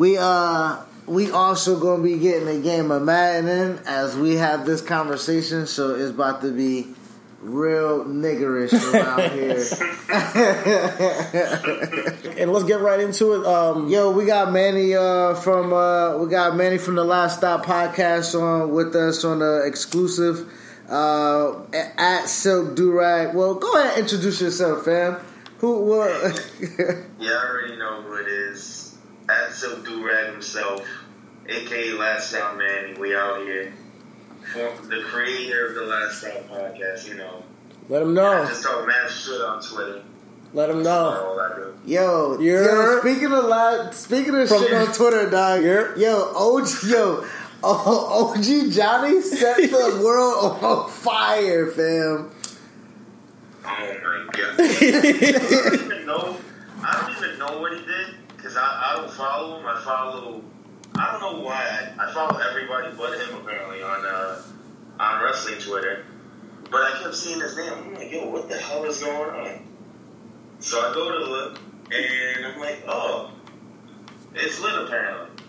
we uh we also gonna be getting a game of Madden in as we have this conversation. So it's about to be real niggerish around here. and let's get right into it. Um, Yo, we got Manny uh, from uh, we got Manny from the Last Stop podcast on with us on the exclusive uh, at Silk Durag. Well, go ahead, and introduce yourself, fam. Who? What? You already know who it is. At Silk Durag himself, aka Last Stop Manny. We out here. For the creator of the Last Stop podcast, you know. let them I know. just talk mad shit on Twitter. Let them That's know. all I do. Yo, You're- yo, speaking of lot, speaking of From- shit on Twitter, dog. You're- Yo, OG, yo, oh, OG Johnny set the world on fire, fam. Oh my god. I don't even know. I don't even know what he did because I, I don't follow him. I follow. I don't know why. I, I follow everybody but him apparently on uh, on wrestling Twitter. But I kept seeing his name. I'm like, yo, what the hell is going on? So I go to look, and I'm like, oh, it's lit apparently.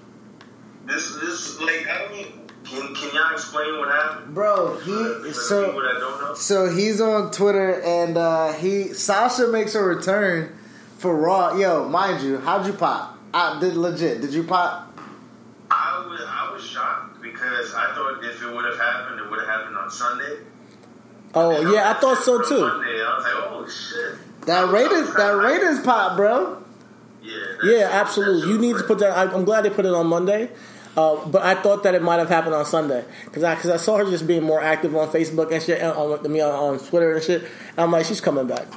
This this like I don't even. Can, can y'all explain what happened? Bro, he so people that don't know. so he's on Twitter and uh he Sasha makes a return for Raw. Yo, mind you, how'd you pop? I did legit. Did you pop? I was I was shocked because I thought if it would have happened, it would have happened on Sunday. Oh yeah, I thought so too. Monday, I was like, oh shit. That Raiders that Raiders pop, bro. Yeah. Yeah, absolutely. You need to put that. I, I'm glad they put it on Monday. Uh, but I thought that it might have happened on Sunday because I, cause I saw her just being more active on Facebook and shit, and on, I on, on Twitter and shit. And I'm like, she's coming back.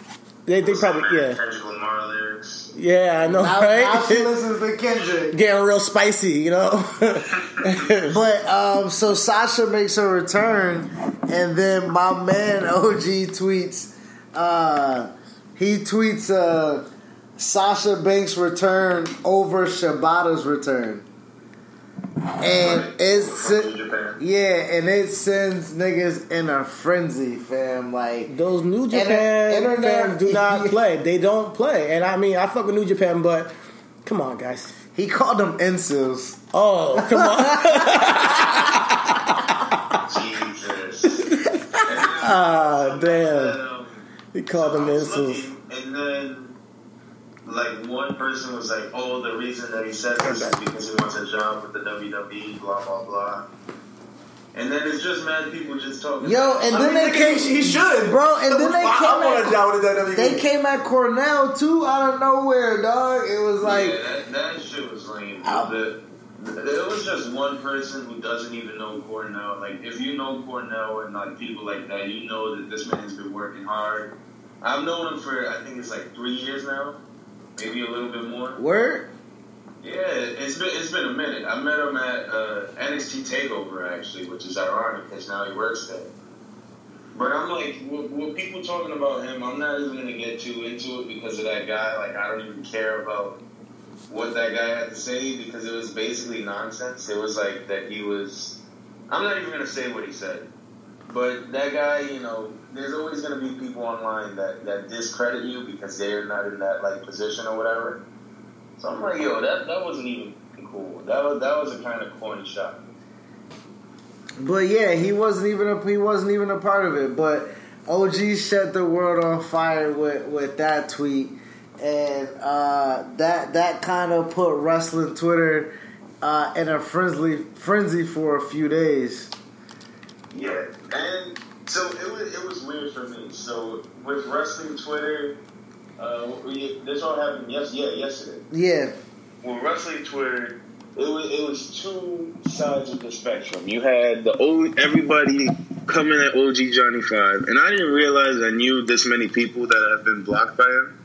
They, they probably, yeah, Kendrick Lamar lyrics. yeah, I know, Now, now she right? listens to Kendrick. Getting real spicy, you know. But um, so Sasha makes her return, and then my man OG tweets. Uh, he tweets uh, Sasha Banks' return over Shibata's return, and it's New Japan. Yeah, and it sends niggas in a frenzy, fam. Like Those New Japan Inter- internet- fans do not play. They don't play. And I mean, I fuck with New Japan, but come on, guys. he called them incels. Oh, come on. Jesus. Ah, damn. He called them I insults. And then, like, one person was like, oh, the reason that he said this is because he wants a job with the WWE, blah, blah, blah. And then it's just mad people just talking. Yo, and I then mean, they came, he should, bro, and then they I, came. I want at- a job with the WWE. They came at Cornell too out of nowhere, dog. It was like, yeah, that, that shit was lame. Ow. The, there was just one person who doesn't even know Cornell. Like, if you know Cornell and like people like that, you know that this man's been working hard. I've known him for I think it's like three years now, maybe a little bit more. word. Yeah, it's been it's been a minute. I met him at uh, NXT Takeover actually, which is ironic because now he works there. But I'm like, what, what people talking about him? I'm not even gonna get too into it because of that guy. Like, I don't even care about what that guy had to say because it was basically nonsense. It was like that he was. I'm not even gonna say what he said, but that guy, you know, there's always gonna be people online that that discredit you because they're not in that like position or whatever. So I'm like, yo, that that wasn't even cool. That was that was a kind of corny shot. But yeah, he wasn't even a he wasn't even a part of it. But OG set the world on fire with with that tweet, and uh, that that kind of put wrestling Twitter uh, in a frenzy frenzy for a few days. Yeah, and so it was it was weird for me. So with wrestling Twitter, uh, this all happened yes, yeah, yesterday. Yeah, With wrestling Twitter, it was it was two sides of the spectrum. You had the old everybody coming at OG Johnny Five, and I didn't realize I knew this many people that have been blocked by him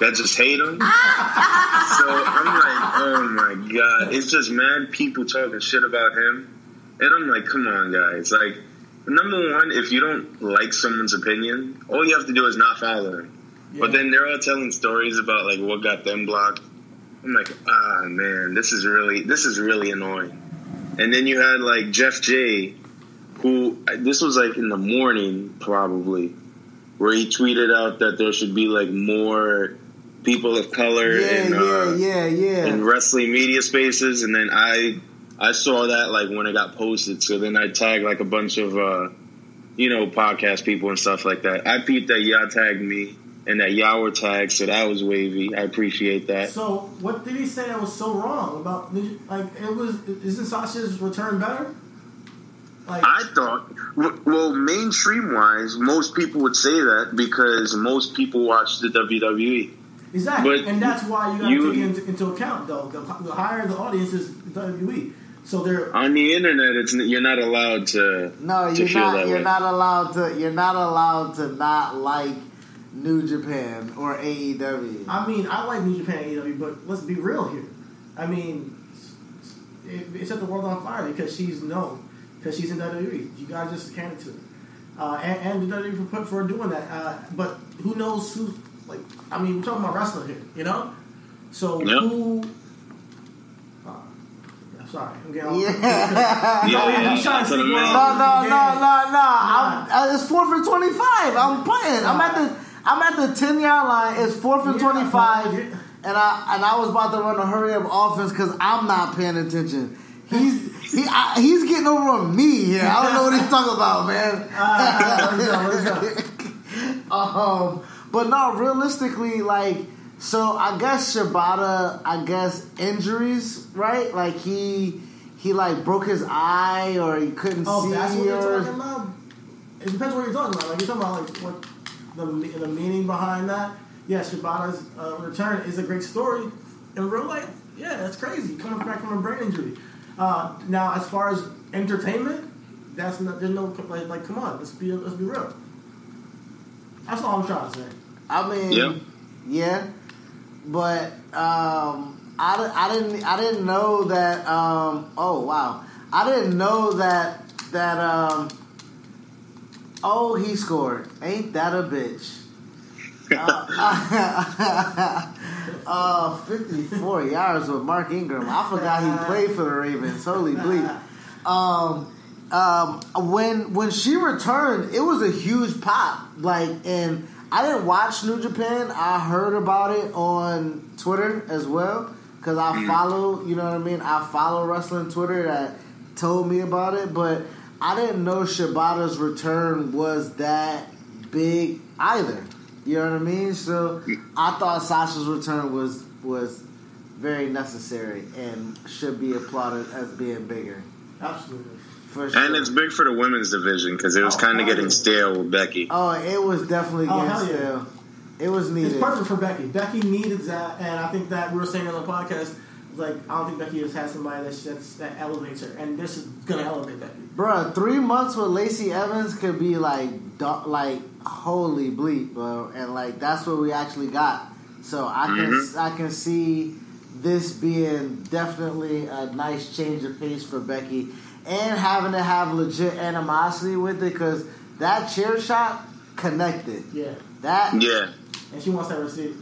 that just hate him. so I'm like, oh my god, it's just mad people talking shit about him, and I'm like, come on, guys, like. Number one, if you don't like someone's opinion, all you have to do is not follow But then they're all telling stories about like what got them blocked. I'm like, ah man, this is really this is really annoying. And then you had like Jeff J, who this was like in the morning probably, where he tweeted out that there should be like more people of color yeah, in uh, yeah, yeah, yeah. in wrestling media spaces, and then I I saw that like when it got posted. So then I tagged like a bunch of uh, you know podcast people and stuff like that. I peeped that y'all tagged me and that y'all were tagged, so that was wavy. I appreciate that. So what did he say that was so wrong about like it was? Isn't Sasha's return better? Like I thought, well, mainstream wise, most people would say that because most people watch the. WWE. exactly, but and that's why you got to take into, into account though. The, the higher the audience is WWE, so they're On the internet, it's you're not allowed to. No, to you're feel not. that You're way. not allowed to. You're not allowed to not like New Japan or AEW. I mean, I like New Japan and AEW, but let's be real here. I mean, it, it set the world on fire because she's known, because she's in WWE. You guys just hand it to her. Uh, and, and the WWE for, for doing that. Uh, but who knows who, like, I mean, we're talking about wrestling here, you know? So Yeah. who. Uh, I'm sorry. I'm getting all. Yeah. Yeah, he's trying to to the. No, no, no, Yeah. no, no. I'm, uh, it's fourth and twenty-five. I'm playing. I'm at the. I'm at the ten yard line. It's fourth and Yeah, twenty-five, yeah. and I and I was about to run a hurry up offense because I'm not paying attention. He's he I, he's getting over on me here. I don't know what he's talking about, man. Ah, um, but no, realistically, like, so I guess Shibata, I guess injuries, right? Like he he like broke his eye or he couldn't Oh, see that's what you're talking about. It depends what you're talking about. Like you're talking about like what the the meaning behind that. Yeah, Shibata's uh, return is a great story. In real life, yeah, that's crazy. Coming back from a brain injury. Uh, now, as far as entertainment, that's not, there's no like, like come on, let's be let's be real. That's all I'm trying to say. I mean, Yeah. yeah, but um, I, I didn't I didn't know that. Um, oh wow, I didn't know that that. Um, oh, he scored. Ain't that a bitch? uh, uh, 54 yards with Mark Ingram. I forgot he played for the Ravens. Holy bleep. Um, um, when when she returned, it was a huge pop. Like, and I didn't watch New Japan. I heard about it on Twitter as well because I follow. You know what I mean? I follow wrestling Twitter that told me about it, but I didn't know Shibata's return was that big either. You know what I mean? So I thought Sasha's return was was very necessary and should be applauded as being bigger. Absolutely. For sure. And it's big for the women's division because it was Oh, kind of getting stale with Becky. Oh, it was definitely Oh, getting hell yeah. stale. It was needed. It's perfect for Becky. Becky needed that, and I think that we were saying on the podcast, like I don't think Becky just has had somebody that that's, that elevates her, and this is gonna elevate Becky. Bruh, three months with Lacey Evans could be like, do- like holy bleep, bro, and like that's what we actually got. So I can mm-hmm. I can see this being definitely a nice change of pace for Becky, and having to have legit animosity with it because that chair shot connected. Yeah, That Yeah. and she wants that receipt.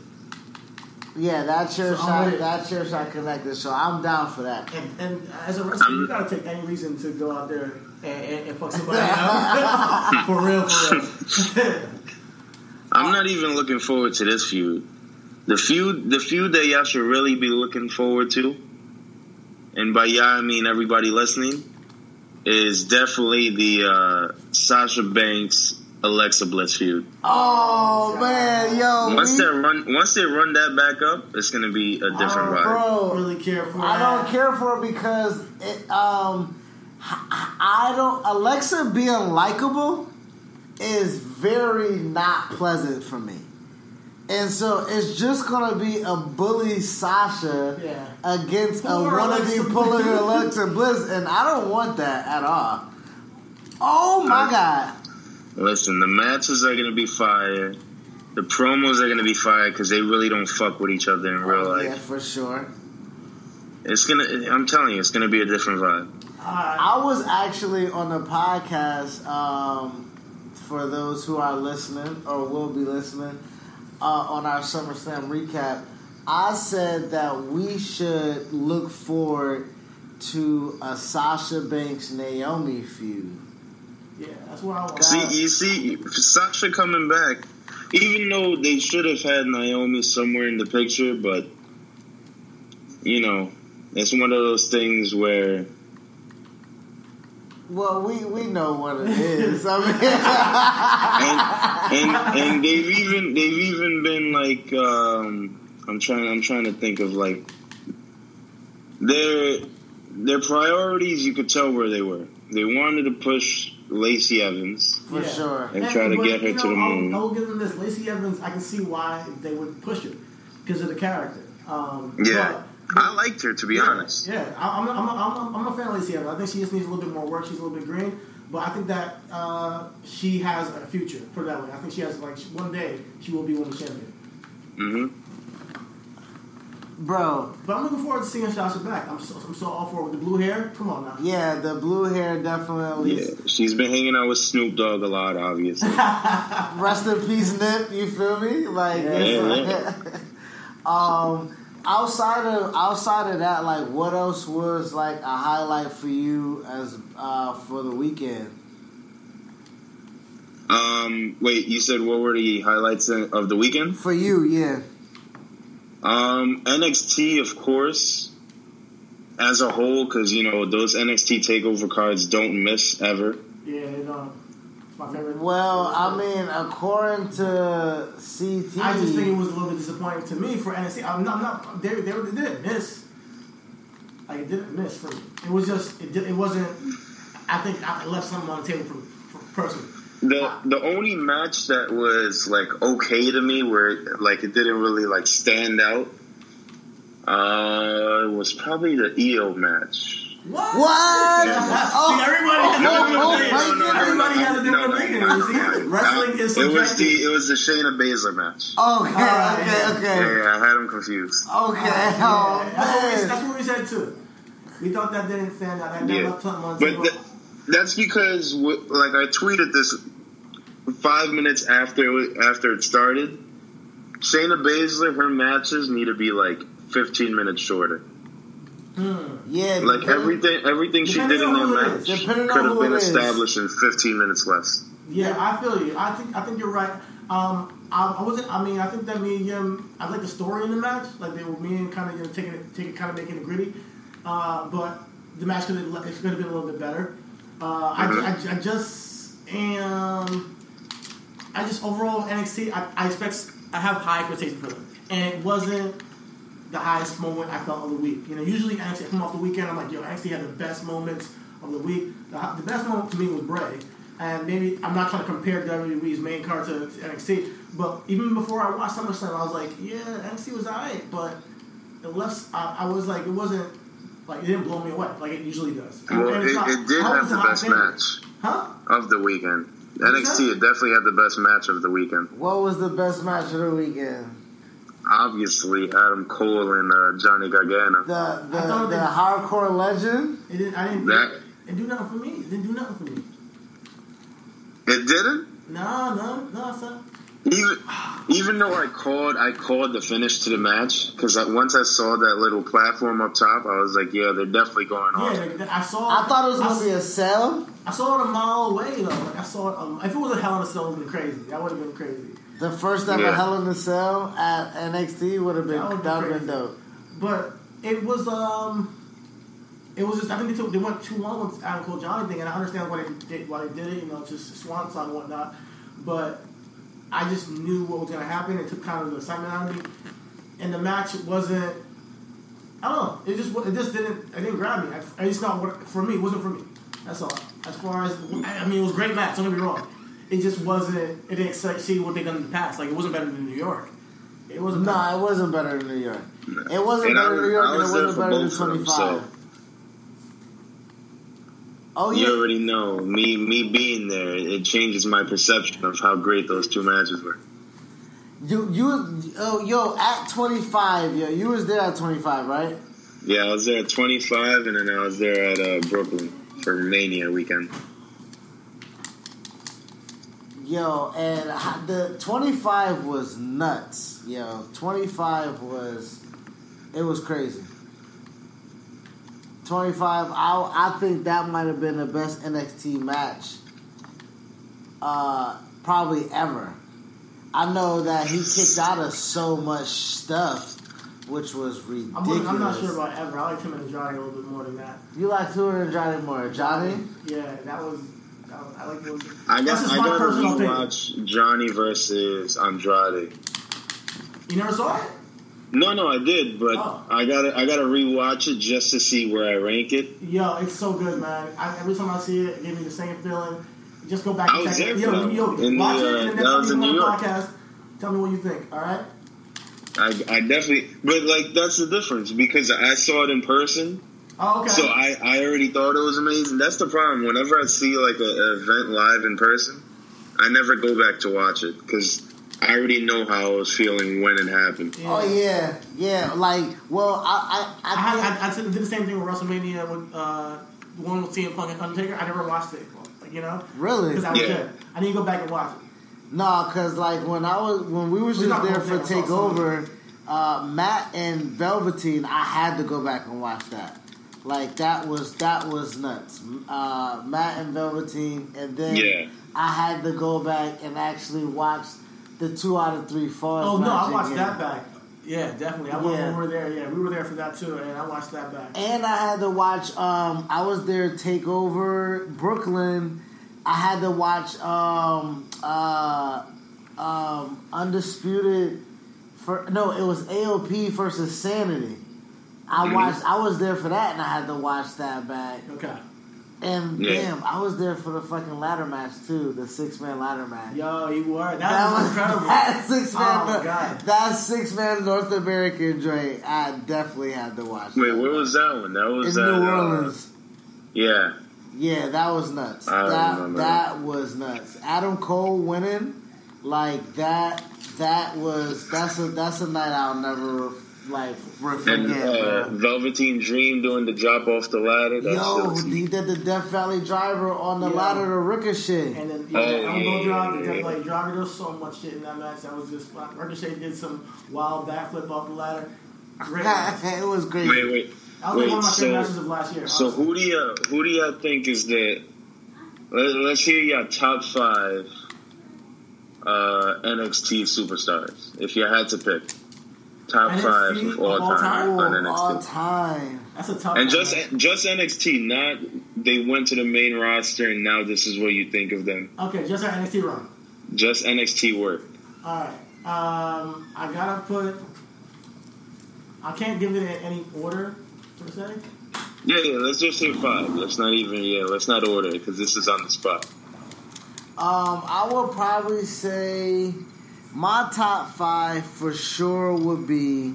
Yeah, that chair So I'm shot with that chair shot connected. So I'm down for that. And, and as a wrestler, you gotta take any reason to go out there and, and, and fuck somebody up. for real, for real. I'm not even looking forward to this feud. The feud, the feud that y'all should really be looking forward to, and by y'all I mean everybody listening, is definitely the uh, Sasha Banks Alexa Bliss feud. Oh man, yo, Once they run, once they run that back up, it's gonna be a different I vibe. bro, really care for I that. don't care for it because it, um, I don't. Alexa being likable is very not pleasant for me, and so it's just gonna be a bully Sasha Yeah. against a Poor wannabe Alexa pulling Bliss. Alexa Bliss, and I don't want that at all. Oh my god! Listen, the matches are gonna be fire. The promos are gonna be fire because they really don't fuck with each other in real Yeah, life. Yeah, for sure. It's gonna. I'm telling you, it's gonna be a different vibe. I was actually on the podcast um, for those who are listening or will be listening uh, on our SummerSlam recap. I said that we should look forward to a Sasha Banks Naomi feud. Yeah, that's what I want. See, you see, Sasha coming back, even though they should have had Naomi somewhere in the picture, but you know, it's one of those things where Well, we, we know what it is. I mean, and, and and they've even they've even been like um, I'm trying I'm trying to think of like their their priorities. You could tell where they were. They wanted to push Lacey Evans. for Yeah. sure. And try to but, get her you to the I'll- moon. I'll, give them this. Lacey Evans, I can see why they would push her because of the character. Um, Yeah, but- I liked her to be yeah, honest. Yeah, I- I'm, I'm, I'm, I'm a fan of Lacey Evans. I think she just needs a little bit more work. She's a little bit green, but I think that uh, she has a future. Put it that way. I think she has like one day she will be women's champion. hmm Bro, But I'm looking forward to seeing Sasha back. I'm so, I'm so all for it with the blue hair. Come on now. yeah, the blue hair definitely. Yeah, she's been hanging out with Snoop Dogg a lot, obviously. Rest in peace, Nip. You feel me? Like, Yeah, it's- um, outside of outside of that, like, what else was like a highlight for you as uh, for the weekend? Um, wait, you said what were the highlights of the weekend? For you, yeah. Um, NXT, of course, as a whole, because you know those NXT takeover cards don't miss ever. Yeah, you know, it's my favorite. Well, I mean, according to CT, I just think it was a little bit disappointing to me for NXT. I'm not, I'm not they, they, they didn't miss. Like it didn't miss for me. It was just it, did, it wasn't. I think I left something on the table for, for personally. The the only match that was like okay to me, where like it didn't really like stand out, uh, was probably the EO match. What? what? Oh, See, everybody has oh, a different oh, opinion. oh, Everybody has a different No, no, opinion. no, You see, no. wrestling is It was the it was the Shayna Baszler match. Okay, Alright, okay, yeah. okay, Yeah, I had him confused. okay. Oh, Yeah, that's, what we, that's what we said too. We thought that didn't stand out. That, that Yeah, left the but th- that's because like I tweeted this five minutes after it, after it started. Shayna Baszler, her matches need to be like fifteen minutes shorter. yeah, Like everything, everything she did in that match is. Depending on could have been is. established in fifteen minutes less. Yeah, I feel you. I think I think you're right. Um, I, I wasn't. I mean, I think that me and him. I like the story in the match. Like they were me and kind of you know, taking it, taking kind of making it gritty. Uh, but the match could have it could have been a little bit better. Uh, I, I, I just am. I just overall NXT. I, I expect. I have high expectations for them, and it wasn't the highest moment I felt of the week. You know, usually NXT I come off the weekend. I'm like, yo, NXT had the best moments of the week. The, the best moment to me was Bray, and maybe I'm not trying to compare WWE's main card to, to NXT, but even before I watched SummerSlam, I was like, yeah, NXT was alright, but it left. I, I was like, it wasn't like it didn't blow me away like it usually does. Well, it, not- it did have the best match huh? of the weekend. That? NXT it definitely had the best match of the weekend. What was the best match of the weekend? Obviously, Adam Cole and uh, Johnny Gargano. The the, I the they- hardcore legend. It didn't. I didn't. That- it didn't do nothing for me. It didn't do nothing for me. It didn't. No, no, no, son. Even even though I called, I called the finish to the match because once I saw that little platform up top, I was like, "Yeah, they're definitely going on." Yeah, I saw. I thought it was gonna be a cell. I saw it a mile away though. Like I saw it. Um, if it was a Hell in a Cell, it would have been crazy. That would have been crazy. The first ever Yeah. Hell in a Cell at NXT would have been That would've been been dope. But it was um, it was just. I think they took they went too long with Adam Cole Johnny thing, and I understand why they did why they did it. You know, just swan song and whatnot. but I just knew what was going to happen. It took kind of the excitement out of me, and the match wasn't. I don't know. It just it just didn't it didn't grab me. I, it's not what for me. It wasn't for me. That's all. As far as I mean, it was a great match. Don't get me wrong. It just wasn't. It didn't exceed what they done in the past. Like it wasn't better than New York. It wasn't. better. No, it wasn't better than New York. It wasn't And better than New York, and it was there wasn't better than both of them, 25. so- Oh You already know me. Me being there, it changes my perception of how great those two matches were. you you oh yo at 25, yo, you was there at 25, right? Yeah, I was there at 25, and then I was there at uh, Brooklyn for Mania weekend. Yo, and the 25 was nuts. Yo, 25 was it was crazy. 25, I I think that might have been the best NXT match uh probably ever. I know that he kicked out of so much stuff which was I'm, ridiculous. I'm not sure about ever. I like him and Johnny a little bit more than that. You like who and Johnny more? Johnny? Yeah, that was. That was I like those. I That's got just I my got to personal opinion. rewatch Johnny versus Andrade. You never saw it? No, no, I did, but Oh. I got to I got to rewatch it just to see where I rank it. Yo, it's so good, man. I, every time I see it, it gives me the same feeling. Just go back I and was check it. there Yo, for yo, that. Watch the, it, and the next that time you on the podcast, tell me what you think. All right? I, I definitely, but like that's the difference because I saw it in person, Oh, okay. so I, I already thought it was amazing. That's the problem. Whenever I see like a, an event live in person, I never go back to watch it because I already know how I was feeling when it happened. Yeah. Oh yeah, yeah. Like, well, I I I, I, had, I, I did the same thing with WrestleMania with uh, the one with CM Punk and Undertaker. I never watched it, like, you know, really because I was Yeah. there. I need to go back and watch it. No, because like when I was when we was just there for there, I saw Takeover, uh, Matt and Velveteen, I had to go back and watch that. Like that was that was nuts. Uh, Matt and Velveteen, and then Yeah. I had to go back and actually watch the two out of three falls. Oh no, I watched again. that back. Yeah, definitely. I went Yeah. when we were there. Yeah, we were there for that too, and I watched that back. And I had to watch. Um, I was there take over Brooklyn. I had to watch um, uh, um, undisputed. For no, it was AOP versus Sanity. I Mm-hmm. watched. I was there for that, and I had to watch that back. Okay. And Yeah. damn, I was there for the fucking ladder match too, the six man ladder match. Yo, you were. That, That was was incredible. that six man. Oh, my God. That six man North American joint. I definitely had to watch. Wait, that where was that one? That was in at, New uh, Orleans? yeah, Yeah, that was nuts. I that remember that was nuts. Adam Cole winning like that. That was that's a that's a night I'll never like forget, and uh. Velveteen Dream doing the drop off the ladder. That's Yo, still- he did the Death Valley Driver on the Yeah. ladder to Ricochet. And then yeah, Oh, the elbow yeah, drop, yeah, the yeah. definitely driver. There so much shit in that match. That was just like Ricochet did some wild backflip off the ladder. Great. it was great. wait, wait. That was Wait, one of my favorite so- matches of last year. So who do you who do you think is the? Let, let's hear your top five uh, NXT superstars. If you had to pick top NXT five of all, all time, Oh, on all time. That's a tough and one, just just NXT, not they went to the main roster and now this is what you think of them. Okay, just our NXT run. Just NXT work. All right. Um, I gotta put. I can't give it in any order per se. Yeah, yeah. Let's just hear five. Let's not even yeah. Let's not order because this is on the spot. Um, I would probably say my top five for sure would be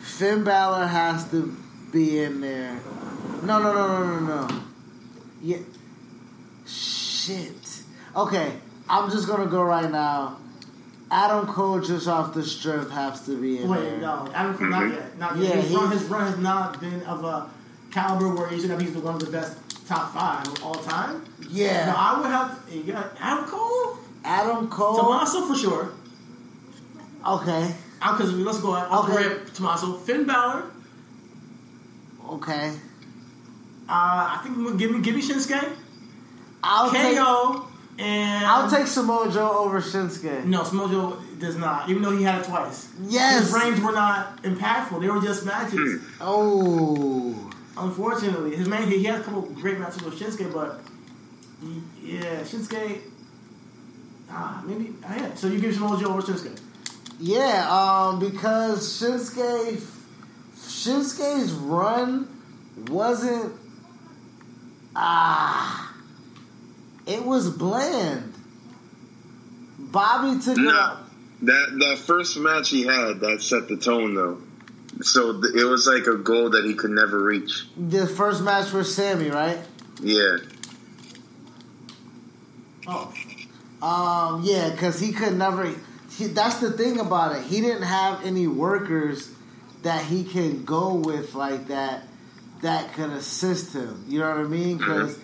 Finn Balor has to be in there. No, no, no, no, no, no. Yeah. Shit. Okay, I'm just gonna go right now. Adam Cole just off the strip has to be in Wait, there. no, Adam Cole, not yet. Not yet. Yeah, his, run, his run has not been of a caliber where he's gonna be one of the best top five of all time. Yeah, No, Yeah, I would have to, you got Adam Cole, Adam Cole. Tommaso for sure. Okay, Because let's go off the Okay. rip. Tommaso, Finn Balor. okay. Uh, I think we'll give me give me Shinsuke, I'll take. KO, and I'll take Samoa Joe over Shinsuke. No, Smojo does not. Even though he had it twice. Yes. His reigns were not impactful. They were just matches. Oh. Unfortunately, his main he had a couple great matches with Shinsuke, but yeah, Shinsuke. Ah, maybe. Ah, yeah. So you give Samoa Joe over Shinsuke. Yeah, um, because Shinsuke, Shinsuke's run wasn't ah, it was bland. Bobby took it No, up. that that first match he had that set the tone though. So th- it was like a goal that he could never reach. The first match for Sami, right? Yeah, Oh, Um, yeah, because he could never. He, that's the thing about it. He didn't have any workers that he can go with like that that could assist him. You know what I mean? Because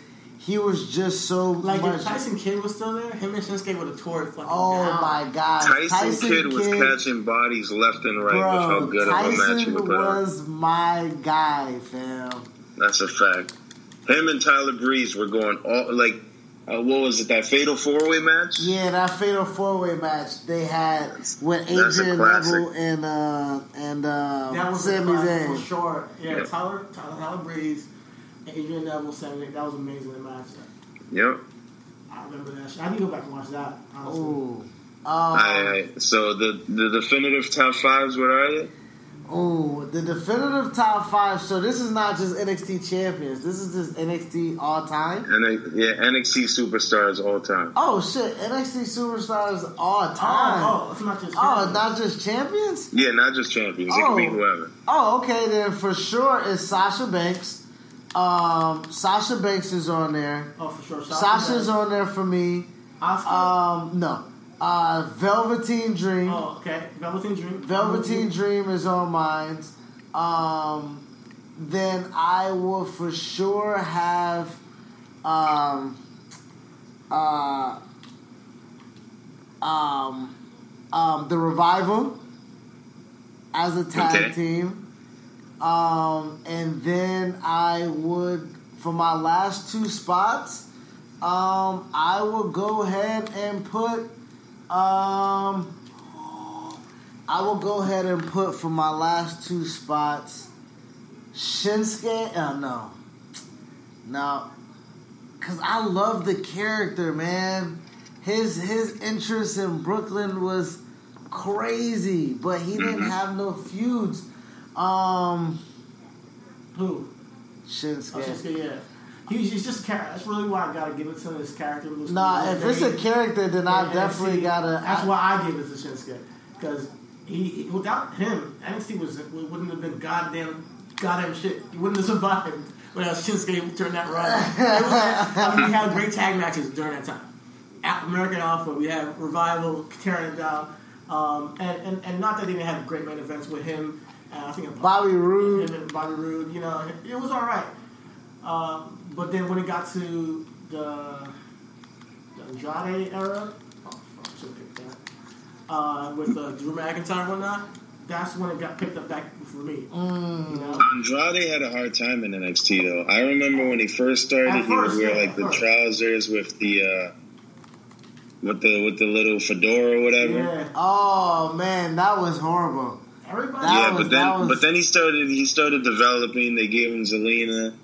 he was just so like much. if Tyson Kidd was still there, him and Shinsuke would have tore it fucking oh down. my god, Tyson, Kidd was catching bodies left and right with how Bro, good of a match he Tyson put on. was my guy, fam. That's a fact. Him and Tyler Breeze were going all like, uh, what was it? That fatal four way match. Yeah, that fatal four way match they had with that's a Adrian. Neville and uh and uh That was Sami a classic for Zayn. sure. Yeah, Yeah. Tyler, Tyler, Tyler Breeze, and Adrian Neville, Sami. That was amazing that match. Yep. I remember that. Shit. I need to go back and watch that. Honestly. Ooh. Um, Alright, so the the definitive top fives. What are they? Oh, the definitive top five. So this is not just NXT champions. This is just NXT all time. And yeah, NXT superstars all time. Oh shit, NXT superstars all time. Oh, oh, it's not just. Oh, not just champions. Yeah, not just champions. It could be Oh. whoever. Oh, okay, then for sure it's Sasha Banks. Um, Sasha Banks is on there. Oh, for sure. Sasha's on there for me. Asuka. Um, no. Uh, Velveteen Dream. oh, okay. Velveteen Dream. Velveteen Dream is on mine. Um, then I will for sure have um, uh, um, um, the revival as a tag Okay. team. Um, and then I would, for my last two spots, um, I will go ahead and put, um, I will go ahead and put for my last two spots, Shinsuke. Uh, no, no, because I love the character, man. His his interest in Brooklyn was crazy, but he didn't have no feuds. Um, Who? Shinsuke. Oh, Shinsuke, yeah. He's, he's just character. That's really why I gotta give it to his character. Looks Nah, if it's a character, then I definitely NXT, gotta. That's I- why I give it to Shinsuke because he, he- without him, NXT was wouldn't have been goddamn goddamn shit. He wouldn't have survived without Shinsuke during that run. Was- I mean, we had great tag matches during that time. American Alpha, we had Revival tearing it down, um, and, and and not that they didn't have great main events with him. I think Bobby Roode. him and Bobby Roode. You know, it was all right. Um, but then when it got to the, the Andrade era, oh, fuck, I should have picked that. Uh, with uh, Drew McIntyre and whatnot, that's when it got picked up back for me. Mm. You know? Andrade had a hard time in NXT though. I remember when he first started, At he would wear yeah, like the first. trousers with the uh, with the with the little fedora or whatever. Yeah, Oh man, that was horrible. Everybody. Yeah, was- but then was- but then he started he started developing. They gave him Zelina.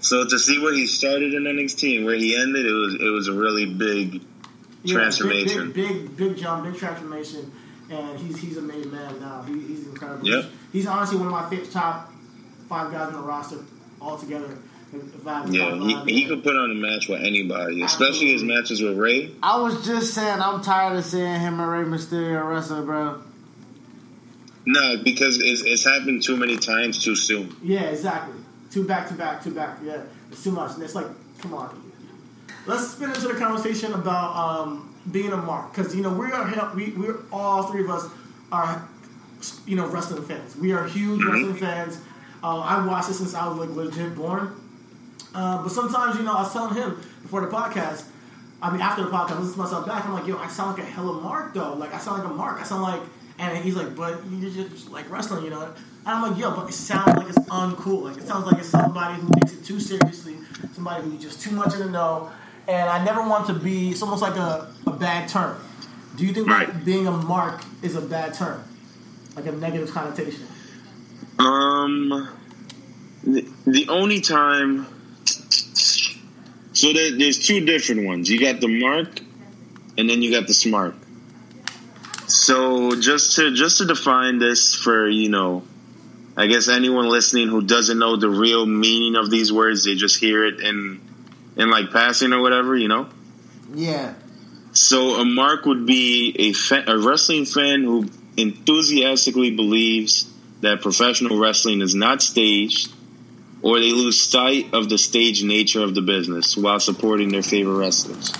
So to see where he started in the NXT and where he ended, it was it was a really big Yeah, transformation. Big, big, big, big jump, big transformation, and he's he's a made man now. He, he's incredible. Yep. He's honestly one of my favorite top five guys in the roster altogether. I Yeah, he, he could put on a match with anybody, especially his matches with Rey. I was just saying, I'm tired of seeing him and Rey Mysterio wrestle, bro. No, because it's, it's happened too many times too soon. Yeah, exactly. Two back to back, two back. Yeah, it's too much. And it's like, come on. Let's spin into the conversation about um, being a mark because you know we are we we're all three of us are you know wrestling fans. We are huge wrestling fans. Uh, I watched it since I was like legit born. Uh, but sometimes you know I was telling him before the podcast. I mean, after the podcast, I listen to myself back. I'm like, yo, I sound like a hella mark though. Like I sound like a mark. I sound like, and he's like, but you're just like wrestling, you know. And I'm like, yo, but it sounds like it's uncool. Like it sounds like it's somebody who takes it too seriously, somebody who's just too much in the know. And I never want to be. It's almost like a, a bad term. Do you think Right. being a mark is a bad term, like a negative connotation? Um, the, the only time. So there, there's two different ones. You got the mark, and then you got the smart. So just to just to define this for you know, I guess anyone listening who doesn't know the real meaning of these words, they just hear it in in like passing or whatever, you know. Yeah. So a mark would be a fa- a wrestling fan who enthusiastically believes that professional wrestling is not staged, or they lose sight of the stage nature of the business while supporting their favorite wrestlers.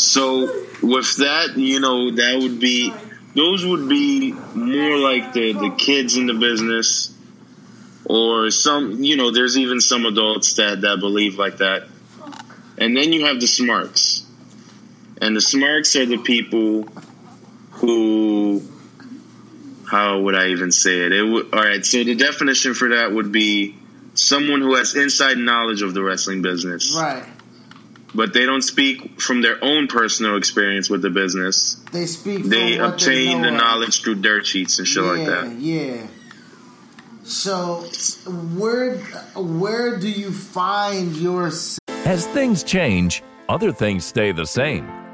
So with that, you know, that would be those would be more like the the kids in the business, or some you know, there's even some adults that that believe like that, and then you have the smarks, and the smarks are the people who how would I even say it? It would, all right. So the definition for that would be someone who has inside knowledge of the wrestling business, Right. But they don't speak from their own personal experience with the business. They speak. They from what obtain they the know of. knowledge through dirt sheets and shit yeah, like that. Yeah. So where where do you find your As things change, other things stay the same,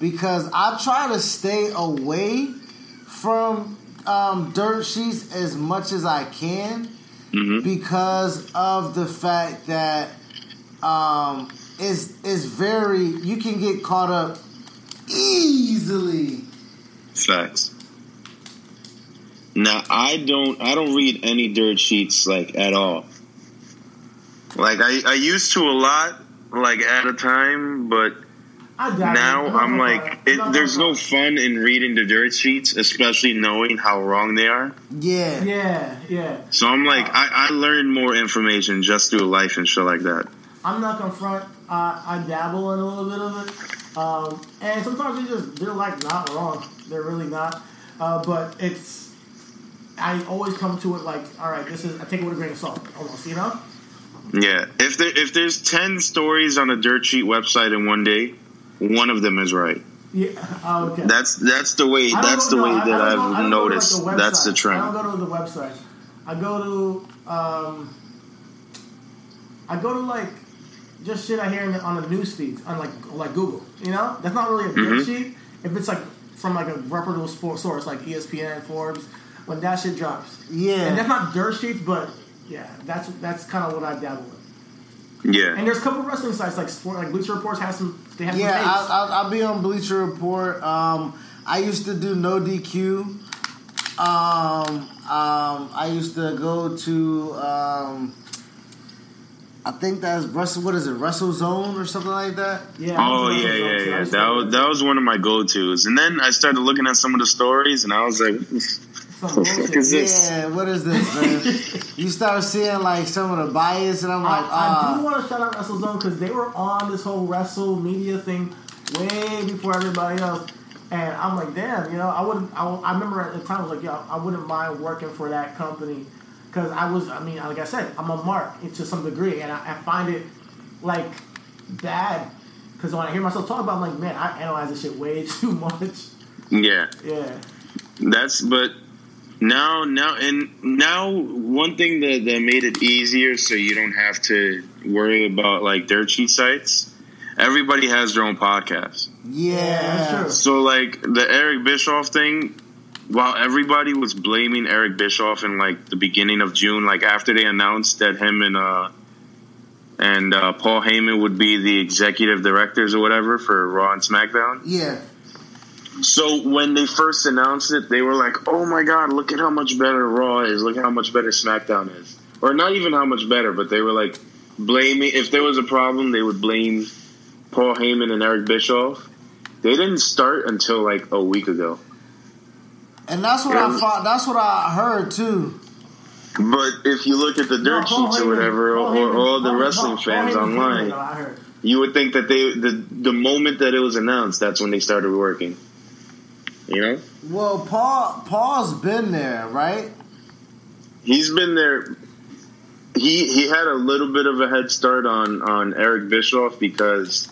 because I try to stay away from um, dirt sheets as much as I can because of the fact that um, it's, it's very you can get caught up easily. Facts. Now I don't I don't read any dirt sheets like at all. Like I, I used to a lot, like at a time, but now it. I'm like, it, not there's gonna- no fun in reading the dirt sheets, especially knowing how wrong they are. Yeah. Yeah, yeah. So I'm like, I, I learned more information just through life and shit like that. I'm not gonna front. Uh, I dabble in a little bit of it, um, and sometimes they just they're like not wrong. They're really not. Uh, but it's I always come to it like, all right, this is I take it with a grain of salt, almost, you know. Yeah, if there if there's ten stories on a dirt sheet website in one day, one of them is right. Yeah. uh, Okay. That's that's the way that's the no, way I- I that I I've don't go to, like, noticed. the that's the trend. I don't go to the website. I go to um, I go to like just shit I hear in the, on the news feeds on like like Google. You know, that's not really a dirt Mhm. sheet. If it's like from like a reputable sport source like ESPN, Forbes, when that shit drops. Yeah. and that's not dirt sheets, but yeah, that's that's kind of what I dabble with. Yeah. And there's a couple wrestling sites like sport, like Bleacher Reports has some. They have Yeah, some tapes. I, I, I'll be on Bleacher Report. Um, I used to do no DQ. Um, um, I used to go to. Um, I think that's Russell. What is it? Wrestle Zone or something like that. yeah. Oh yeah, yeah, yeah. That was that was one of my go tos. And then I started looking at some of the stories, and I was like, "What the fuck is this?" Yeah, what is this, man? you start seeing like some of the bias, and I'm like, I, I do ah, want to shout out WrestleZone because they were on this whole Wrestle media thing way before everybody else, and I'm like, damn, you know, I wouldn't. I, I remember at the time I was like, yo, I wouldn't mind working for that company because I was. I mean, like I said, I'm a mark to some degree, and I, I find it like bad because when I hear myself talk about, it, I'm like, man, I analyze this shit way too much. Yeah, Yeah, that's but now now and now one thing that that made it easier so you don't have to worry about like dirt sheet sites. Everybody has their own podcast. yeah. So like the Eric Bischoff thing, while everybody was blaming Eric Bischoff in like the beginning of June, like after they announced that him and uh and uh, Paul Heyman would be the executive directors or whatever for Raw and SmackDown. yeah, So when they first announced it, they were like, "Oh my God, look at how much better Raw is! Look at how much better SmackDown is!" Or not even how much better, but they were like blaming. If there was a problem, they would blame Paul Heyman and Eric Bischoff. They didn't start until like a week ago. and that's what I thought. That's what I heard too. But if you look at the dirt No, sheets or whatever, Paul or, Heyman- or all the Paul- wrestling Paul fans online, Heyman, though, I heard. you would think that they the the moment that it was announced, that's when they started working. You know, Well, Paul Paul's been there, right? he's been there. He he had a little bit of a head start on on Eric Bischoff because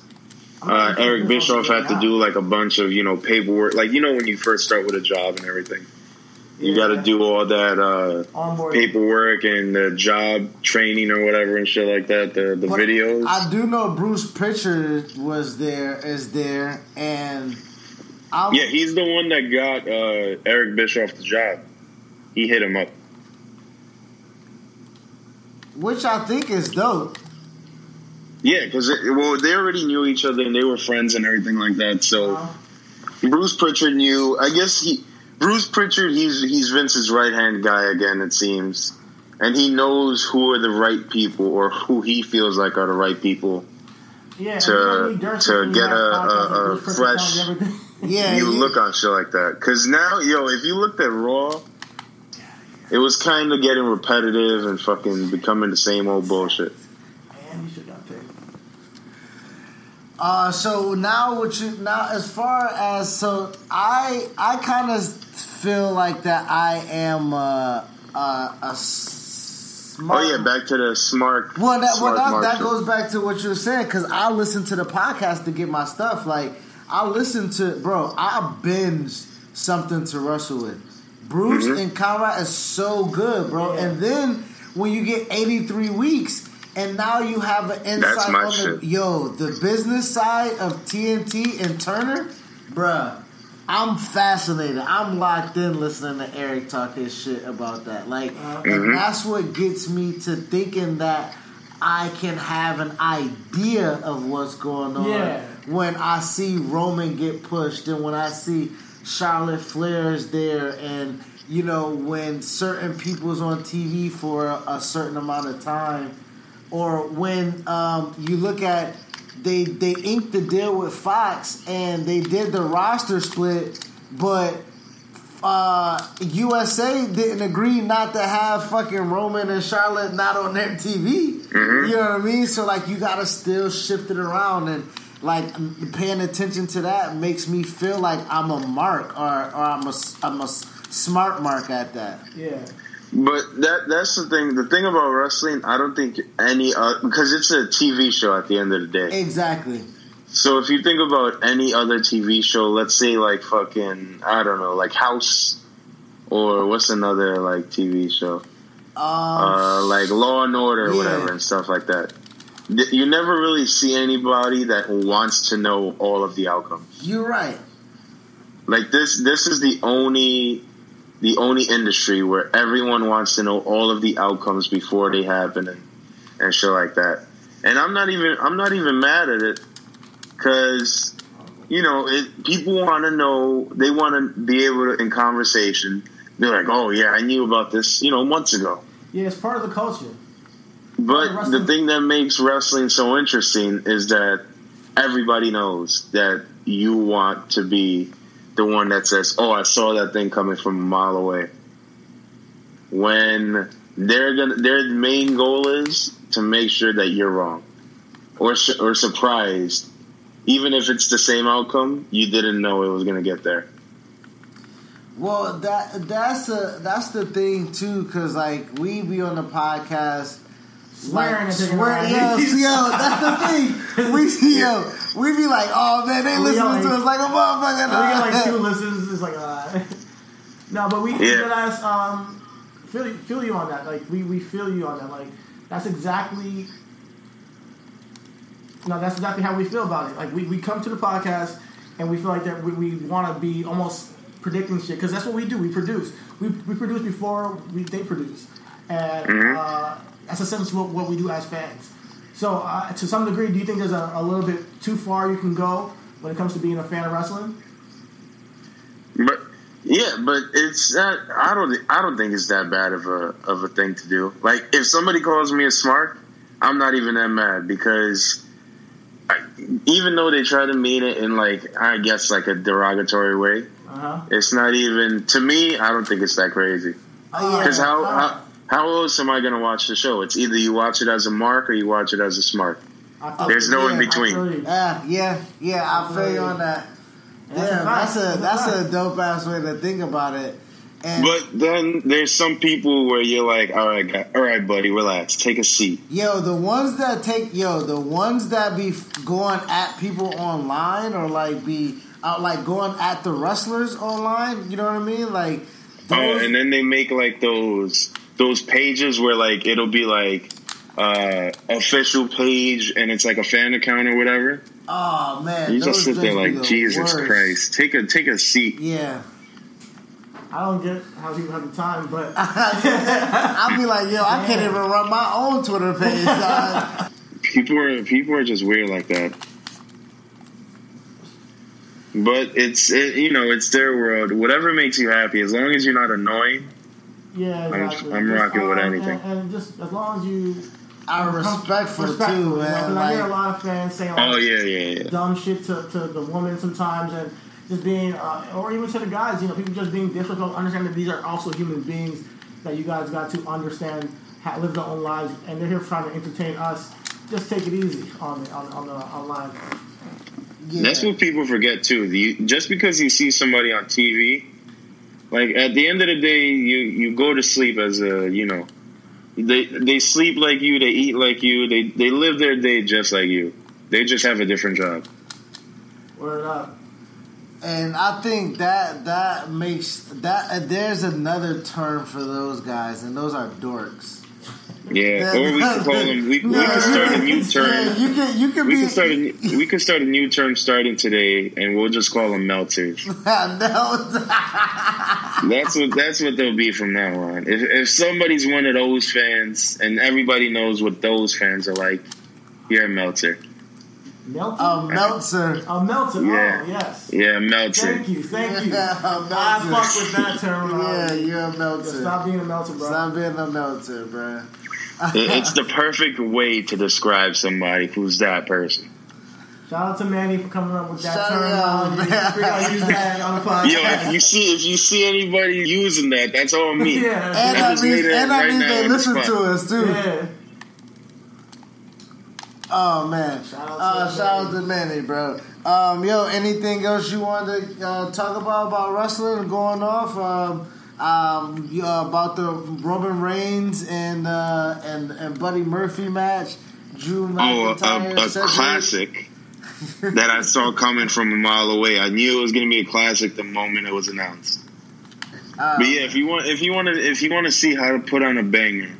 uh, Eric Bischoff had to do like a bunch of you know paperwork, like you know when you first start with a job and everything. You got to do all that uh, paperwork and the job training or whatever and shit like that. The the But videos. I do know Bruce Pritchard was there, is there, and I'm, yeah, he's the one that got uh, Eric Bischoff the job. He hit him up. which I think is dope. Yeah, because well, they already knew each other and they were friends and everything like that. So Uh-huh. Bruce Prichard knew. I guess he Bruce Prichard. He's he's Vince's right hand guy again. It seems, and he knows who are the right people or who he feels like are the right people. Yeah, to- and you don't need Durst to get a- a- a fresh- you. Yeah, you look on shit like that. Because now, yo, if you looked at Raw, it was kind of getting repetitive and fucking becoming the same old bullshit. And you should got picked. Uh, so now what you now as far as so I I kind of feel like that I am uh, uh, a smark. Oh yeah, back to the smark. Well, that, well, that, that goes back to what you were saying because I listen to the podcast to get my stuff. Like I listen to, bro, I binged something to wrestle with. Bruce Mhm. and Conrad is so good, bro. And then when you get 83 weeks, and now you have an That's insight my on shit. the yo the business side of TNT and Turner, bruh. I'm fascinated. I'm locked in listening to Eric talk his shit about that. Like, Mhm. and that's what gets me to thinking that I can have an idea of what's going on Yeah. When I see Roman get pushed and when I see Charlotte Flair's there and you know when certain people's on TV for a, a certain amount of time or when um, you look at they they inked the deal with Fox and they did the roster split, but uh, USA didn't agree not to have fucking Roman and Charlotte not on their TV. Mhm. You know what I mean? So like you gotta still shift it around and like paying attention to that makes me feel like I'm a mark or, or I'm a s- I'm a s- smart mark at that. Yeah. But that that's the thing. The thing about wrestling, I don't think any uh, because it's a TV show at the end of the day. Exactly. So if you think about any other TV show, let's say like fucking I don't know, like House, or what's another like TV show, Um, uh, like Law and Order, or yeah. whatever, and stuff like that. You never really see anybody that wants to know all of the outcomes. You're right. Like this, this is the only, the only industry where everyone wants to know all of the outcomes before they happen and, and shit like that. And I'm not even, I'm not even mad at it because, you know, it, people want to know, they want to be able to, in conversation, They're like, oh yeah, I knew about this, you know, months ago. Yeah, it's part of the culture. But the thing that makes wrestling so interesting is that everybody knows that you want to be the one that says, "Oh, I saw that thing coming from a mile away." When they're gonna, their main goal is to make sure that you're wrong or or surprised, even if it's the same outcome. You didn't know it was gonna get there. Well, that that's a that's the thing too, because like we be on the podcast. Swearing like, and taking swear, yo, yo, that's the thing. We see yo, we be like, oh man, they We listen got to us like a motherfucker. We get like two listens. It's like, uh, no, but we Yeah. did ask, um, feel, feel you on that. Like, we, we feel you on that. Like, that's exactly, no, that's exactly how we feel about it. Like, we, we come to the podcast and we feel like that we, we want to be almost predicting shit because that's what we do. We produce. We, we produce before we they produce, and Mhm. uh, that's essentially what, what we do as fans. So, uh, to some degree, do you think there's a, a little bit too far you can go when it comes to being a fan of wrestling? But yeah, but it's not. I don't. I don't think it's that bad of a of a thing to do. Like if somebody calls me a smark, I'm not even that mad because I, even though they try to mean it in like I guess like a derogatory way, Uh-huh. it's not even to me. I don't think it's that crazy. Oh, yeah. Because how, Uh, how how else am I going to watch the show? It's either you watch it as a mark or you watch it as a smark. Feel There's you. no in between. feel. Yeah, yeah, yeah. I feel you on that. And that's a Yeah, that's a that's a dope ass way to think about it. And But then there's some people where you're like, all right, guy, all right, buddy, relax, take a seat. yo, the ones that take yo, the ones that be going at people online or like be out like going at the wrestlers online. You know what I mean? Like, Oh, and then they make like those those pages where like it'll be like uh official page and it's like a fan account or whatever. oh man, You just sit there like the Jesus worst. Christ. Take a take a seat. Yeah, I don't get how people have the time, but I'll be like, yo, I can't even run my own Twitter page. dog. People are people are just weird like that. But it's it, you know it's their world. Whatever makes you happy, as long as you're not annoying. Yeah, I'm- I'm Just, rocking with um, anything. And, and just as long as you I'm respectful, respectful, too, you know, 'cause man. I hear a lot of fans saying, like, Oh yeah, yeah, yeah. dumb shit to, to the woman sometimes and just being uh, or even to the guys you know people just being difficult understand that these are also human beings that you guys got to understand how, live their own lives and they're here trying to entertain us just take it easy on the on, on the online yeah. That's what people forget too. You, just because you see somebody on TV, like at the end of the day, you you go to sleep as a you know, they they sleep like you, they eat like you, they they live their day just like you. They just have a different job. word up And I think that that makes that there's another term for those guys, and those are dorks. Yeah, or we could call them. We, we could start a new yeah, term. you can you can We be could start a new- we could start a new term starting today, and we'll just call them melters. no, That's what that's what they'll be from now on. If if somebody's one of those fans, and everybody knows what those fans are like, you're a melter. Melton a Meltzer. a Melton oh, Yeah. oh yes Yeah, melter. thank you thank you Yeah, a I Meltzer. fuck with that term Yeah, you're a Meltzer. stop being a Melton bro Stop being a Meltzer, bro. It- It's the perfect way to describe somebody who's that person. shout out to Manny for coming up with that Shout term out, man. gonna use that on the podcast Yo, if you see if you see anybody using that, that's all me. yeah And I that just means, and that right means now they listen to us too. yeah Oh man! Shout out to uh, Manny. shout out to Manny, bro. Um, yo, anything else you wanted to uh, talk about about wrestling and going off? Um, um, you- uh, about the Roman Reigns and uh, and and Buddy Murphy match, Drew Oh, a, McIntyre, a, a classic that I saw coming from a mile away. I knew it was going to be a classic the moment it was announced. Uh, But yeah, if you want, if you want to, if you want to see how to put on a banger,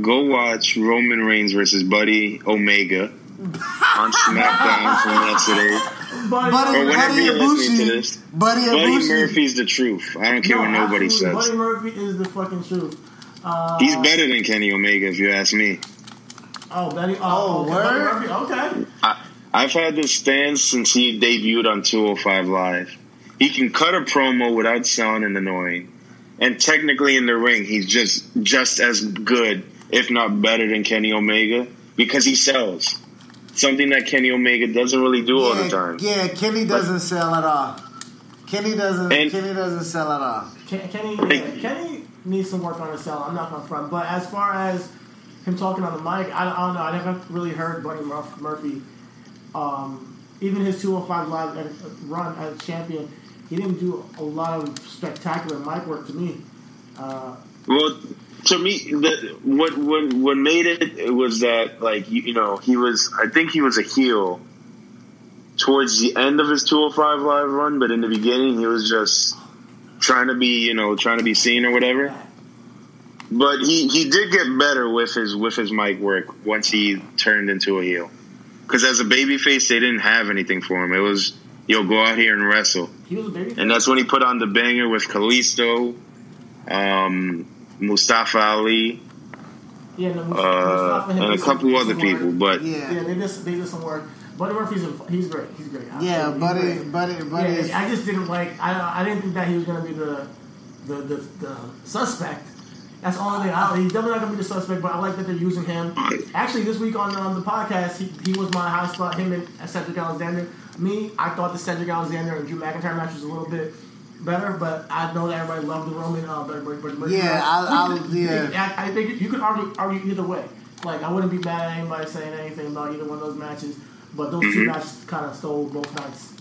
go watch Roman Reigns versus Buddy Omega on SmackDown from yesterday. Buddy, Buddy, Or whenever Buddy you're listening to Ibushi. Buddy Buddy Ibushi. Murphy's the truth. I don't care No, what nobody absolutely. says. Buddy Murphy is the fucking truth. Uh, He's better than Kenny Omega, if you ask me. Oh, Buddy. Oh, Oh, okay. word? Buddy Murphy. Okay. I, I've had this stance since he debuted on 205 Live. He can cut a promo without sounding annoying, and technically in the ring, he's just just as good, if not better, than Kenny Omega because he sells. Something that Kenny Omega doesn't really do all the time. yeah, Kenny doesn't sell at all. Kenny doesn't. And- Kenny doesn't sell at all. Kenny, yeah, Kenny needs some work on his sell. I'm not gonna front, but as far as him talking on the mic, I, I don't know. I never really heard Buddy Murphy. Um, even his 205 live uh, run as champion, he didn't do a lot of spectacular mic work to me. Uh, Well, to me, the, what what what made it, it was that like you, you know he was I think he was a heel towards the end of his 205 live run, but in the beginning he was just trying to be you know trying to be seen or whatever. But he, he did get better with his with his mic work once he turned into a heel. Because as a babyface, they didn't have anything for him. It was yo go out here and wrestle. he was a baby. And that's when he put on the banger with Kalisto, um, Mustafa Ali, yeah, no, uh, and a couple other people. work. But Yeah. Yeah, they did, they did some work. Buddy Murphy's a, he's great. He's great. Yeah, Absolutely. Buddy, He's great. Buddy, Buddy. is- Yeah, I just didn't like. I I didn't think that he was gonna be the the the, the suspect. That's the only thing. I, he's definitely not gonna be the suspect, but I like that they're using him. Actually, this week on um, the podcast, he, he was my high spot. Him and Cedric Alexander. Me, I thought the Cedric Alexander and Drew McIntyre match was a little bit better, but I know that everybody loved the Roman. Uh, but, but, but, but, Yeah, I- I- yeah. I, I think you could argue argue either way. Like I wouldn't be mad at anybody saying anything about either one of those matches, but those two matches kind of stole both nights.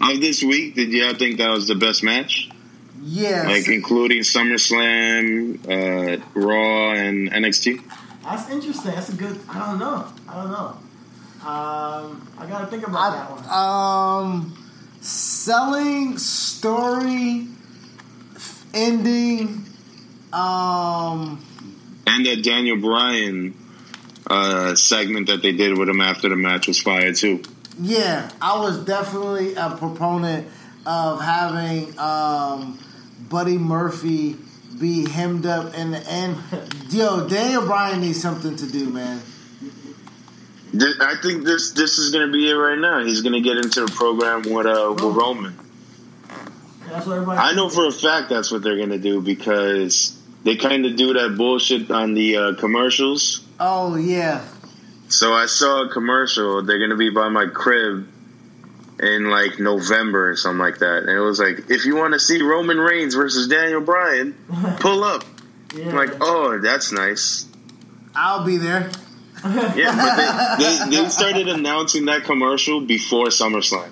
Of this week, did y'all think that was the best match? Yes. Like including SummerSlam, uh, Raw, and NXT. That's interesting. That's a good. I don't know. I don't know. Um, I gotta think about that one. Um, selling story ending. Um, And that Daniel Bryan uh, segment that they did with him after the match was fire too. yeah, I was definitely a proponent of having um, Buddy Murphy be hemmed up in the end. Yo, Daniel Bryan needs something to do, man. I think this this is going to be it right now. He's going to get into the program with uh, with Roman. That's what. I know for a fact that's what they're going to do because they kind of do that bullshit on the uh, commercials. Oh yeah, So I saw a commercial. They're going to be by my crib in like November or something like that, and it was like, if you want to see Roman Reigns versus Daniel Bryan, pull up. Yeah. I'm like, oh, that's nice. I'll be there. Yeah, but they, they, they started announcing that commercial before SummerSlam.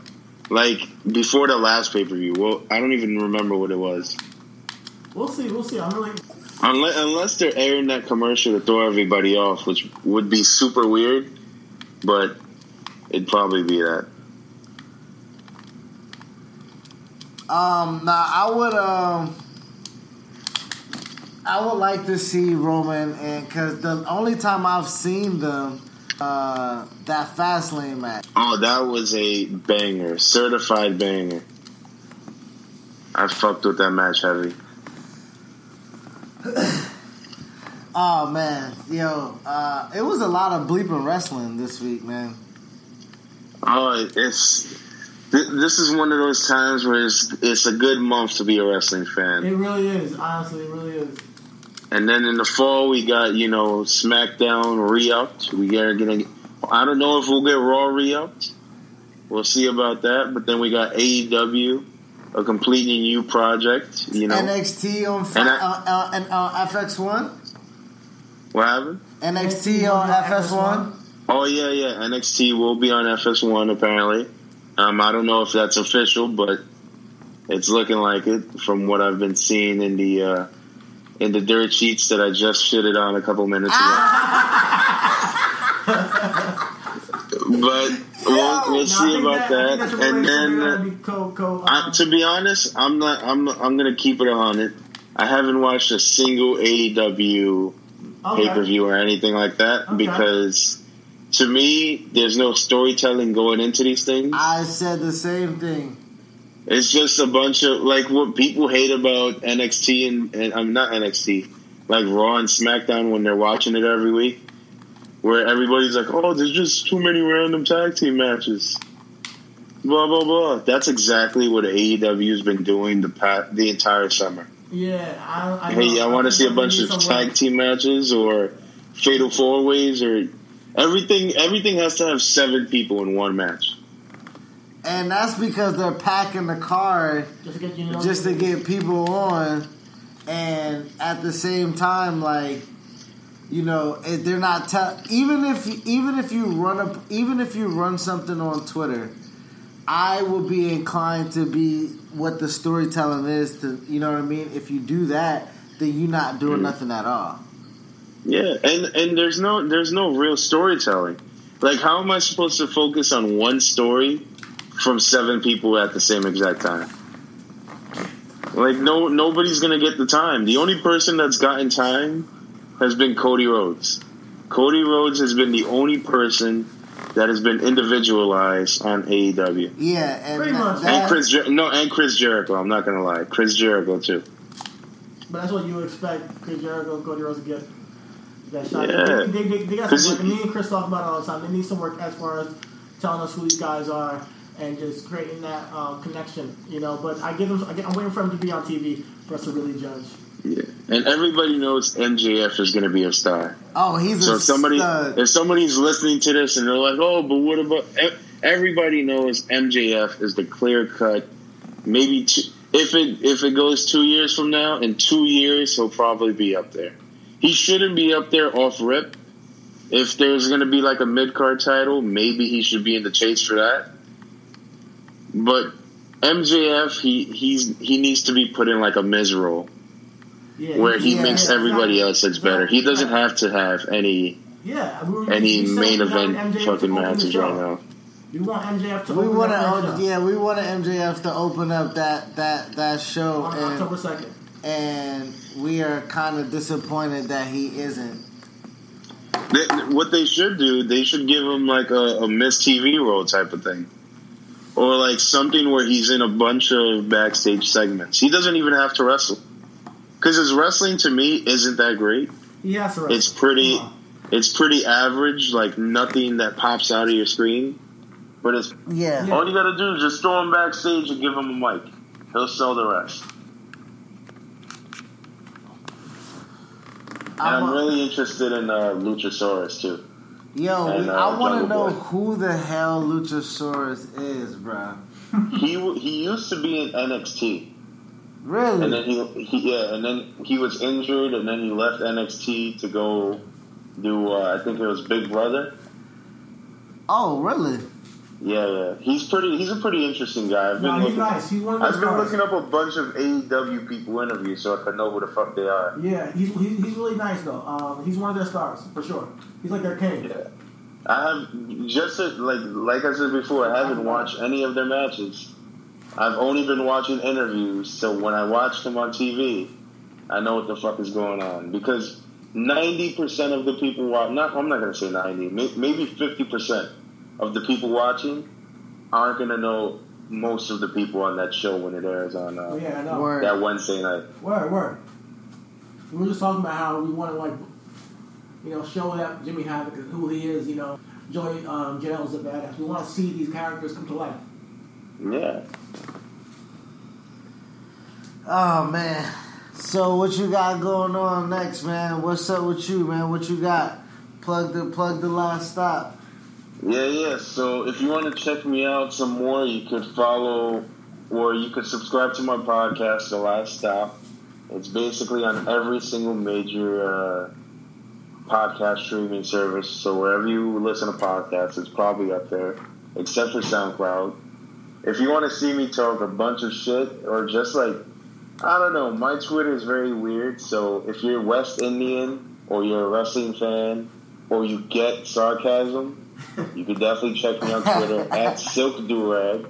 Like, before the last pay per view. Well, I don't even remember what it was. We'll see. We'll see. I'm really. Unless, unless they're airing that commercial to throw everybody off, which would be super weird, but it'd probably be that. Um, now I would um, I would like to see Roman and because the only time I've seen them, uh, that Fastlane match. Oh, that was a banger. Certified banger. I fucked with that match heavy. Oh man, yo, uh, it was a lot of bleeping wrestling this week, man. Oh, it's this is one of those times where it's it's a good month to be a wrestling fan. It really is. Honestly, it really is. And then in the fall we got you know SmackDown re-upped. We are gonna. I don't know if we'll get Raw re-upped. We'll see about that. But then we got AEW, a completely new project. You know NXT on fa- And I- uh, uh, and, uh, FX1. what happened? NXT on FS1. Oh yeah, yeah. NXT will be on FS1 apparently. Um, I don't know if that's official, but it's looking like it from what I've been seeing in the uh, in the dirt sheets that I just shitted on a couple minutes ago. but we'll, we'll see about that. And then, uh, co, co, I, to be honest, I'm not. I'm. I'm gonna keep it on it. I haven't watched a single AEW Okay. pay per view or anything like that Okay. because to me, there's no storytelling going into these things. I said the same thing. It's just a bunch of like what people hate about NXT and, and I'm not NXT, like Raw and SmackDown when they're watching it every week, where everybody's like, "Oh, there's just too many random tag team matches." Blah blah blah. That's exactly what AEW's been doing the pat the entire summer. Yeah, I. I Hey, I want to see a bunch of tag team matches or fatal four ways or everything. Everything has to have seven people in one match. And that's because they're packing the card Just to get you know. just to get people on, and at the same time, like you know, if they're not tell even if even if you run up even if you run something on Twitter, I will be inclined to be what the storytelling is. To you know what I mean. If you do that, then you're not doing mm. nothing at all. Yeah, and and there's no there's no real storytelling. Like, how am I supposed to focus on one story from seven people at the same exact time? Like, no nobody's gonna get the time. The only person that's gotten time has been Cody Rhodes. Cody Rhodes has been the only person that has been individualized on AEW. Yeah, and Pretty that- much. And Chris, Jer- no, and Chris Jericho. I'm not gonna lie, Chris Jericho too. But that's what you would expect Chris Jericho and Cody Rhodes to get that shot. Yeah. They, they, they got some work. you- Me and Chris talk about it all the time. They need some work as far as telling us who these guys are and just creating that um, connection, you know. But I give them. I get, I'm waiting for them to be on TV for us to really judge. Yeah, and everybody knows MJF is gonna be a star. oh, he's So a if somebody, stud. if somebody's listening to this and they're like, "Oh, but what about?" e- Everybody knows MJF is the clear cut. Maybe two, if it if it goes two years from now, in two years he'll probably be up there. He shouldn't be up there off rip. If there's going to be like a mid card title, maybe he should be in the chase for that. But MJF, he he's he needs to be put in like a Miz role Yeah, where he yeah, makes yeah, everybody else looks better. He doesn't have to have any Yeah, we any main event fucking open the matches show. right now. We want MJF to We open want that first to, show yeah, we wanted MJF to open up that that that show, on and, October second. and we are kind of disappointed that he isn't. They, what they should do, they should give him like a, a Miz TV role type of thing, or like something where he's in a bunch of backstage segments. He doesn't even have to wrestle because his wrestling to me isn't that great. He has to wrestle. It's pretty, it's pretty average. Like nothing that pops out of your screen. But it's Yeah, all you got to do is just throw him backstage and give him a mic. He'll sell the rest. And I'm I'm really interested in uh, Luchasaurus too. Yo, and, uh, I want to know Boy. who the hell Luchasaurus is, bro. he he used to be in NXT, Really? and then he, he yeah, and then he was injured, and then he left NXT to go do uh, I think it was Big Brother. oh, really? Yeah, yeah, he's pretty. He's a pretty interesting guy. I've been No, he's looking. nice. He's one of those I've been looking up a bunch of AEW people interviews so I can know who the fuck they are. Yeah, he's, he's he's really nice though. Um, he's one of their stars for sure. He's like their king. Yeah. I have just as- like like I said before, I haven't watched any of their matches. I've only been watching interviews, so when I watch them on TV, I know what the fuck is going on because ninety percent of the people watch. Not I'm not gonna say ninety, may, maybe fifty percent of the people watching aren't gonna know most of the people on that show when it airs on uh, yeah, I know. That Wednesday night. Word, word. We were just talking about how we want to like, you know, show that Jimmy Havoc and who he is. You know, Joey um, Janela's a badass. We want to see these characters come to life. Yeah. Oh man. So what you got going on next, man? What's up with you, man? What you got? Plug the plug the last stop. Yeah, yeah. So if you want to check me out some more, you could follow or you could subscribe to my podcast, The Last Stop. It's basically on every single major uh, podcast streaming service. So wherever you listen to podcasts, it's probably up there, except for SoundCloud. If you want to see me talk a bunch of shit or just like, I don't know, my Twitter is very weird. So if you're West Indian or you're a wrestling fan or you get sarcasm, you can definitely check me on Twitter at Silk Durag.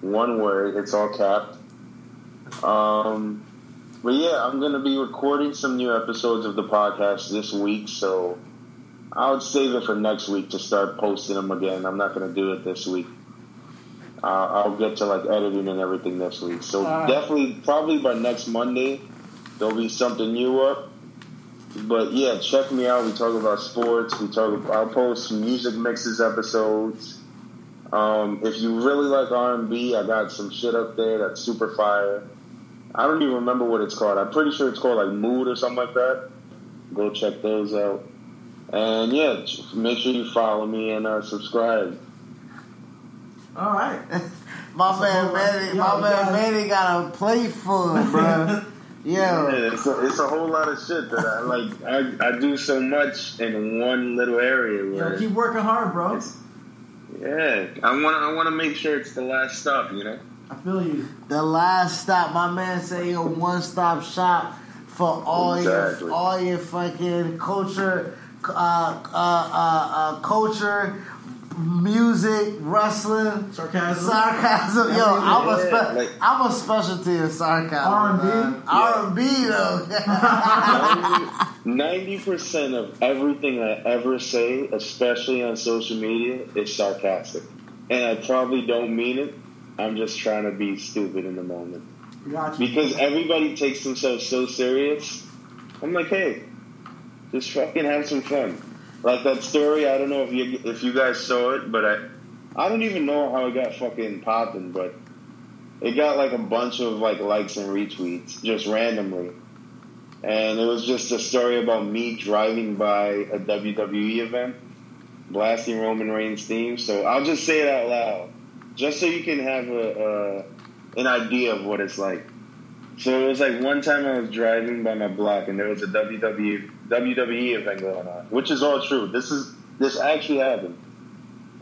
One word, it's all capped. Um, but yeah, I'm going to be recording some new episodes of the podcast this week, so I would save it for next week to start posting them again. I'm not going to do it this week. Uh, I'll get to like editing and everything next week. So Alright. definitely, probably by next Monday, there'll be something new up. But yeah, check me out. We talk about sports. We talk. I'll post music mixes episodes. Um, if you really like R and B, I got some shit up there that's super fire. I don't even remember what it's called. I'm pretty sure it's called like Mood or something like that. Go check those out. And yeah, make sure you follow me and uh, subscribe. All right. My man whole- Manny, my man guys. Manny got a plate full, bro. Yeah, it's a, it's a whole lot of shit that I like. I, I do so much in one little area. Yo, keep working hard, bro. Yeah, I want I want to make sure it's the last stop. You know. I feel you. the last stop. My man say a one stop shop for all Exactly. your all your fucking culture, uh, uh, uh, uh, culture, music, wrestling. Sarcasm. Sarcasm, yo, I'm a Yeah, spe- like- I'm a specialty in sarcasm. R&B? R&B though. Ninety percent of everything I ever say, especially on social media, is sarcastic, and I probably don't mean it. I'm just trying to be stupid in the moment Got you. because everybody takes themselves so serious. I'm like, hey, just fucking have some fun. Like that story. I don't know if you if you guys saw it, but I I don't even know how it got fucking popping, but it got like a bunch of like likes and retweets just randomly. And it was just a story about me driving by a WWE event, blasting Roman Reigns theme. So I'll just say it out loud, just so you can have a, a an idea of what it's like. So it was like one time I was driving by my block and there was a WWE WWE event going on, which is all true. This is this actually happened.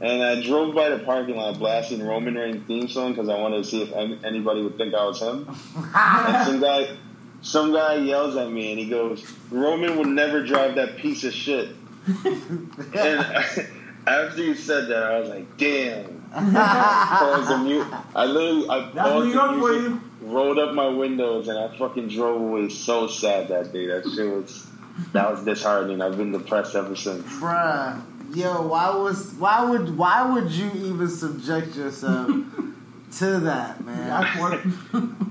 and I drove by the parking lot blasting Roman Reigns theme song because I wanted to see if anybody would think I was him. and some guy, some guy yells at me and he goes, "Roman would never drive that piece of shit." and after you said that, I was like, "Damn." I paused the mute. I literally, I That's paused New the York for music, you. Rolled up my windows, and I fucking drove away so sad that day. That shit was, that was disheartening. I've been depressed ever since. Bruh, yo, why was why would why would you even subject yourself to that, man? I,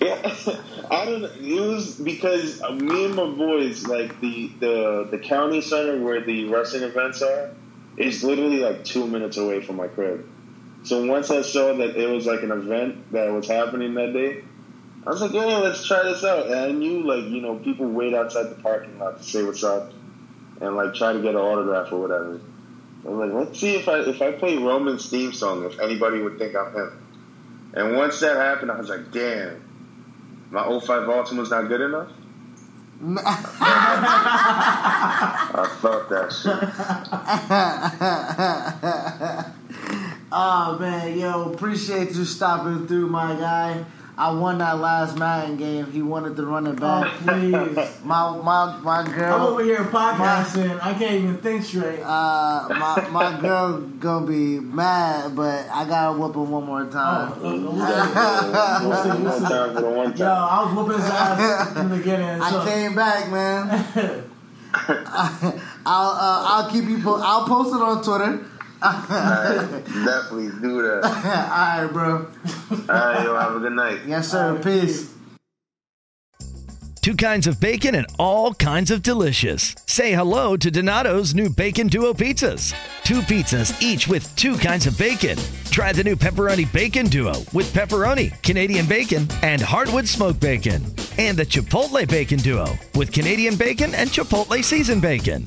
Yeah, I don't. It was because me and my boys, like the the the county center where the wrestling events are, is literally like two minutes away from my crib. So once I saw that it was like an event that was happening that day, I was like, "Yeah, let's try this out." And I knew like you know people wait outside the parking lot to say what's up and like try to get an autograph or whatever. I was like, let's see if I if I play Roman's theme song, if anybody would think I'm him. And once that happened, I was like, damn, my 05 Baltimore's not good enough. I felt that shit. oh man, yo, appreciate you stopping through, my guy. I won that last Madden game. He wanted to run it back. Oh, please. my my my girl. I'm over here podcasting. I can't even think straight. Uh, my my girl gonna be mad, but I gotta whoop him one more time. Oh, We'll see, we'll see. time for the one Yo, I was whooping his ass in the beginning. So. I came back, man. I'll uh, I'll keep you. Po- I'll post it on Twitter. Alright, definitely do that. All right, bro. Alright, yo, have a good night. Yes, sir. Peace. Two kinds of bacon and all kinds of delicious. Say hello to Donato's new Bacon Duo pizzas. Two pizzas, each with two kinds of bacon. Try the new Pepperoni Bacon Duo with pepperoni, Canadian bacon, and hardwood smoked bacon. And the Chipotle Bacon Duo with Canadian bacon and Chipotle seasoned bacon.